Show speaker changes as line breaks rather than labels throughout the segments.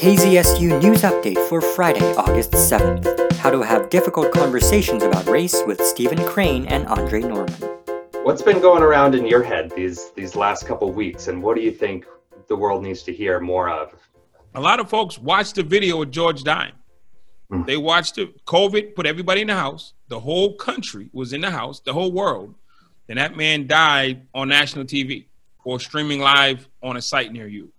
KZSU News Update for Friday, August 7th. How to have difficult conversations about race with Stephen Crane and Andre Norman.
What's been going around in your head these these last couple weeks, and what do you think the world needs to hear more of?
A lot of folks watched the video of George dying. Mm. They watched it. COVID put everybody in the house. The whole country was in the house. The whole world. And that man died on national TV or streaming live on a site near you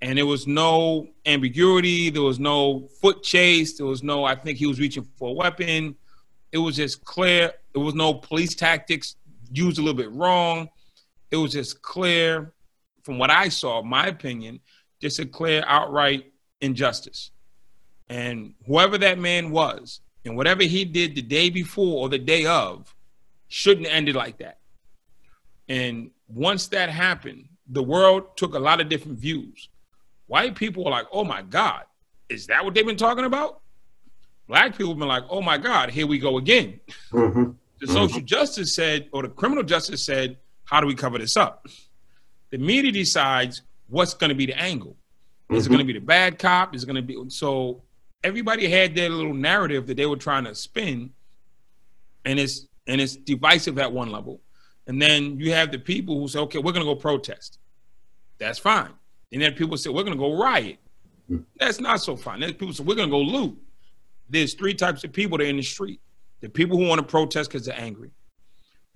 and there was no ambiguity. There was no foot chase. There was no. I think he was reaching for a weapon. It was just clear. There was no police tactics used a little bit wrong. It was just clear, from what I saw, my opinion, just a clear, outright injustice. And whoever that man was, and whatever he did the day before or the day of, shouldn't have ended like that. And once that happened, the world took a lot of different views. White people are like, oh my God, is that what they've been talking about? Black people have been like, oh my God, here we go again. Mm-hmm. The mm-hmm. social justice said, or the criminal justice said, how do we cover this up? The media decides what's going to be the angle. Mm-hmm. Is it going to be the bad cop? Is it going to be so? Everybody had their little narrative that they were trying to spin, and it's and it's divisive at one level. And then you have the people who say, okay, we're going to go protest. That's fine. And then people say, we're going to go riot. Hmm. That's not so fun. Then people say, we're going to go loot. There's three types of people that are in the street. The people who want to protest because they're angry.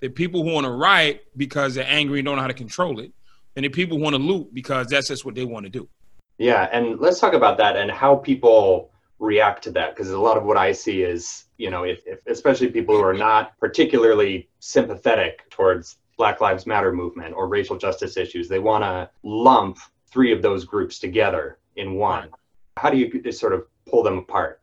The people who want to riot because they're angry and don't know how to control it. And the people who want to loot because that's just what they want to do.
Yeah, and let's talk about that and how people react to that because a lot of what I see is, you know, if, if especially people who are not particularly sympathetic towards Black Lives Matter movement or racial justice issues, they want to lump three of those groups together in one. How do you sort of pull them apart?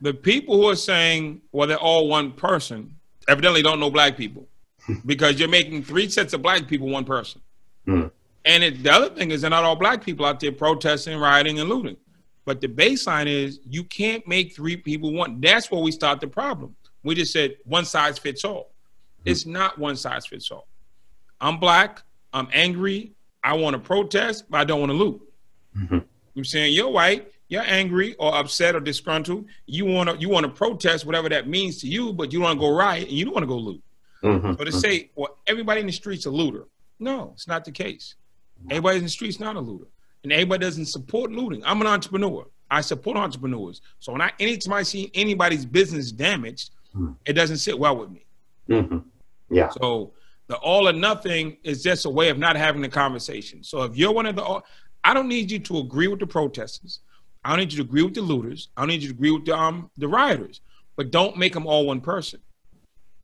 The people who are saying, well, they're all one person, evidently don't know black people because you're making three sets of black people one person. Mm. And it, the other thing is, they're not all black people out there protesting, rioting, and looting. But the baseline is you can't make three people one. That's where we start the problem. We just said one size fits all. Mm. It's not one size fits all. I'm black. I'm angry. I want to protest, but I don't want to loot. Mm-hmm. I'm saying you're white, you're angry or upset or disgruntled. You want to you want to protest, whatever that means to you, but you want to go riot and you don't want to go loot. Mm-hmm. So to say, well, everybody in the streets a looter. No, it's not the case. Everybody in the streets not a looter, and everybody doesn't support looting. I'm an entrepreneur. I support entrepreneurs. So when I anytime I see anybody's business damaged, mm-hmm. it doesn't sit well with me.
Mm-hmm. Yeah.
So the all or nothing is just a way of not having the conversation. So if you're one of the, I don't need you to agree with the protesters. I don't need you to agree with the looters. I don't need you to agree with the um the rioters, but don't make them all one person.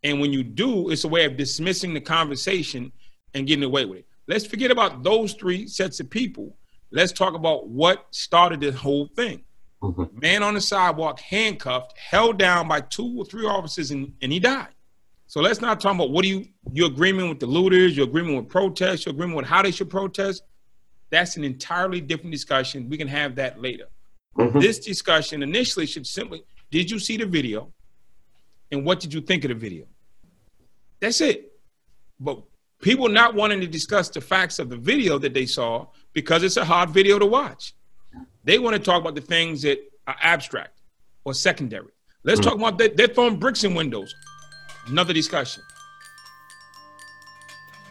And when you do, it's a way of dismissing the conversation and getting away with it. Let's forget about those three sets of people. Let's talk about what started this whole thing. Mm-hmm. Man on the sidewalk, handcuffed, held down by two or three officers, and, and he died. So let's not talk about what do you your agreement with the looters, your agreement with protests, your agreement with how they should protest. That's an entirely different discussion. We can have that later. Mm-hmm. This discussion initially should simply did you see the video? And what did you think of the video? That's it. But people not wanting to discuss the facts of the video that they saw because it's a hard video to watch. They want to talk about the things that are abstract or secondary. Let's mm-hmm. talk about that. They're throwing bricks in windows. Another discussion.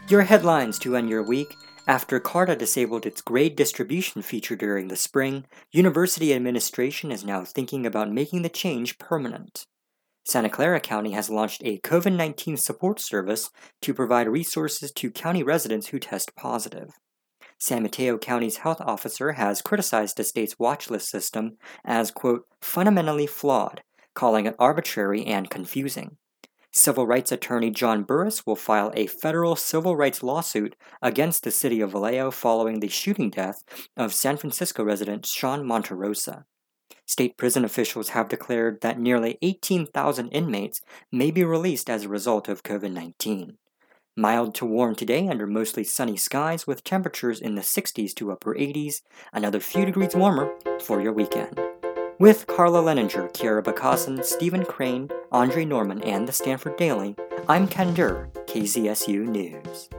Your headlines to end your week. After CARTA disabled its grade distribution feature during the spring, university administration is now thinking about making the change permanent. Santa Clara County has launched a COVID 19 support service to provide resources to county residents who test positive. San Mateo County's health officer has criticized the state's watch list system as, quote, fundamentally flawed, calling it arbitrary and confusing. Civil rights attorney John Burris will file a federal civil rights lawsuit against the city of Vallejo following the shooting death of San Francisco resident Sean Monterrosa. State prison officials have declared that nearly 18,000 inmates may be released as a result of COVID 19. Mild to warm today under mostly sunny skies with temperatures in the 60s to upper 80s, another few degrees warmer for your weekend. With Carla Leninger, Kiara Bakasan, Stephen Crane, Andre Norman, and the Stanford Daily, I'm Ken Durr, KZSU News.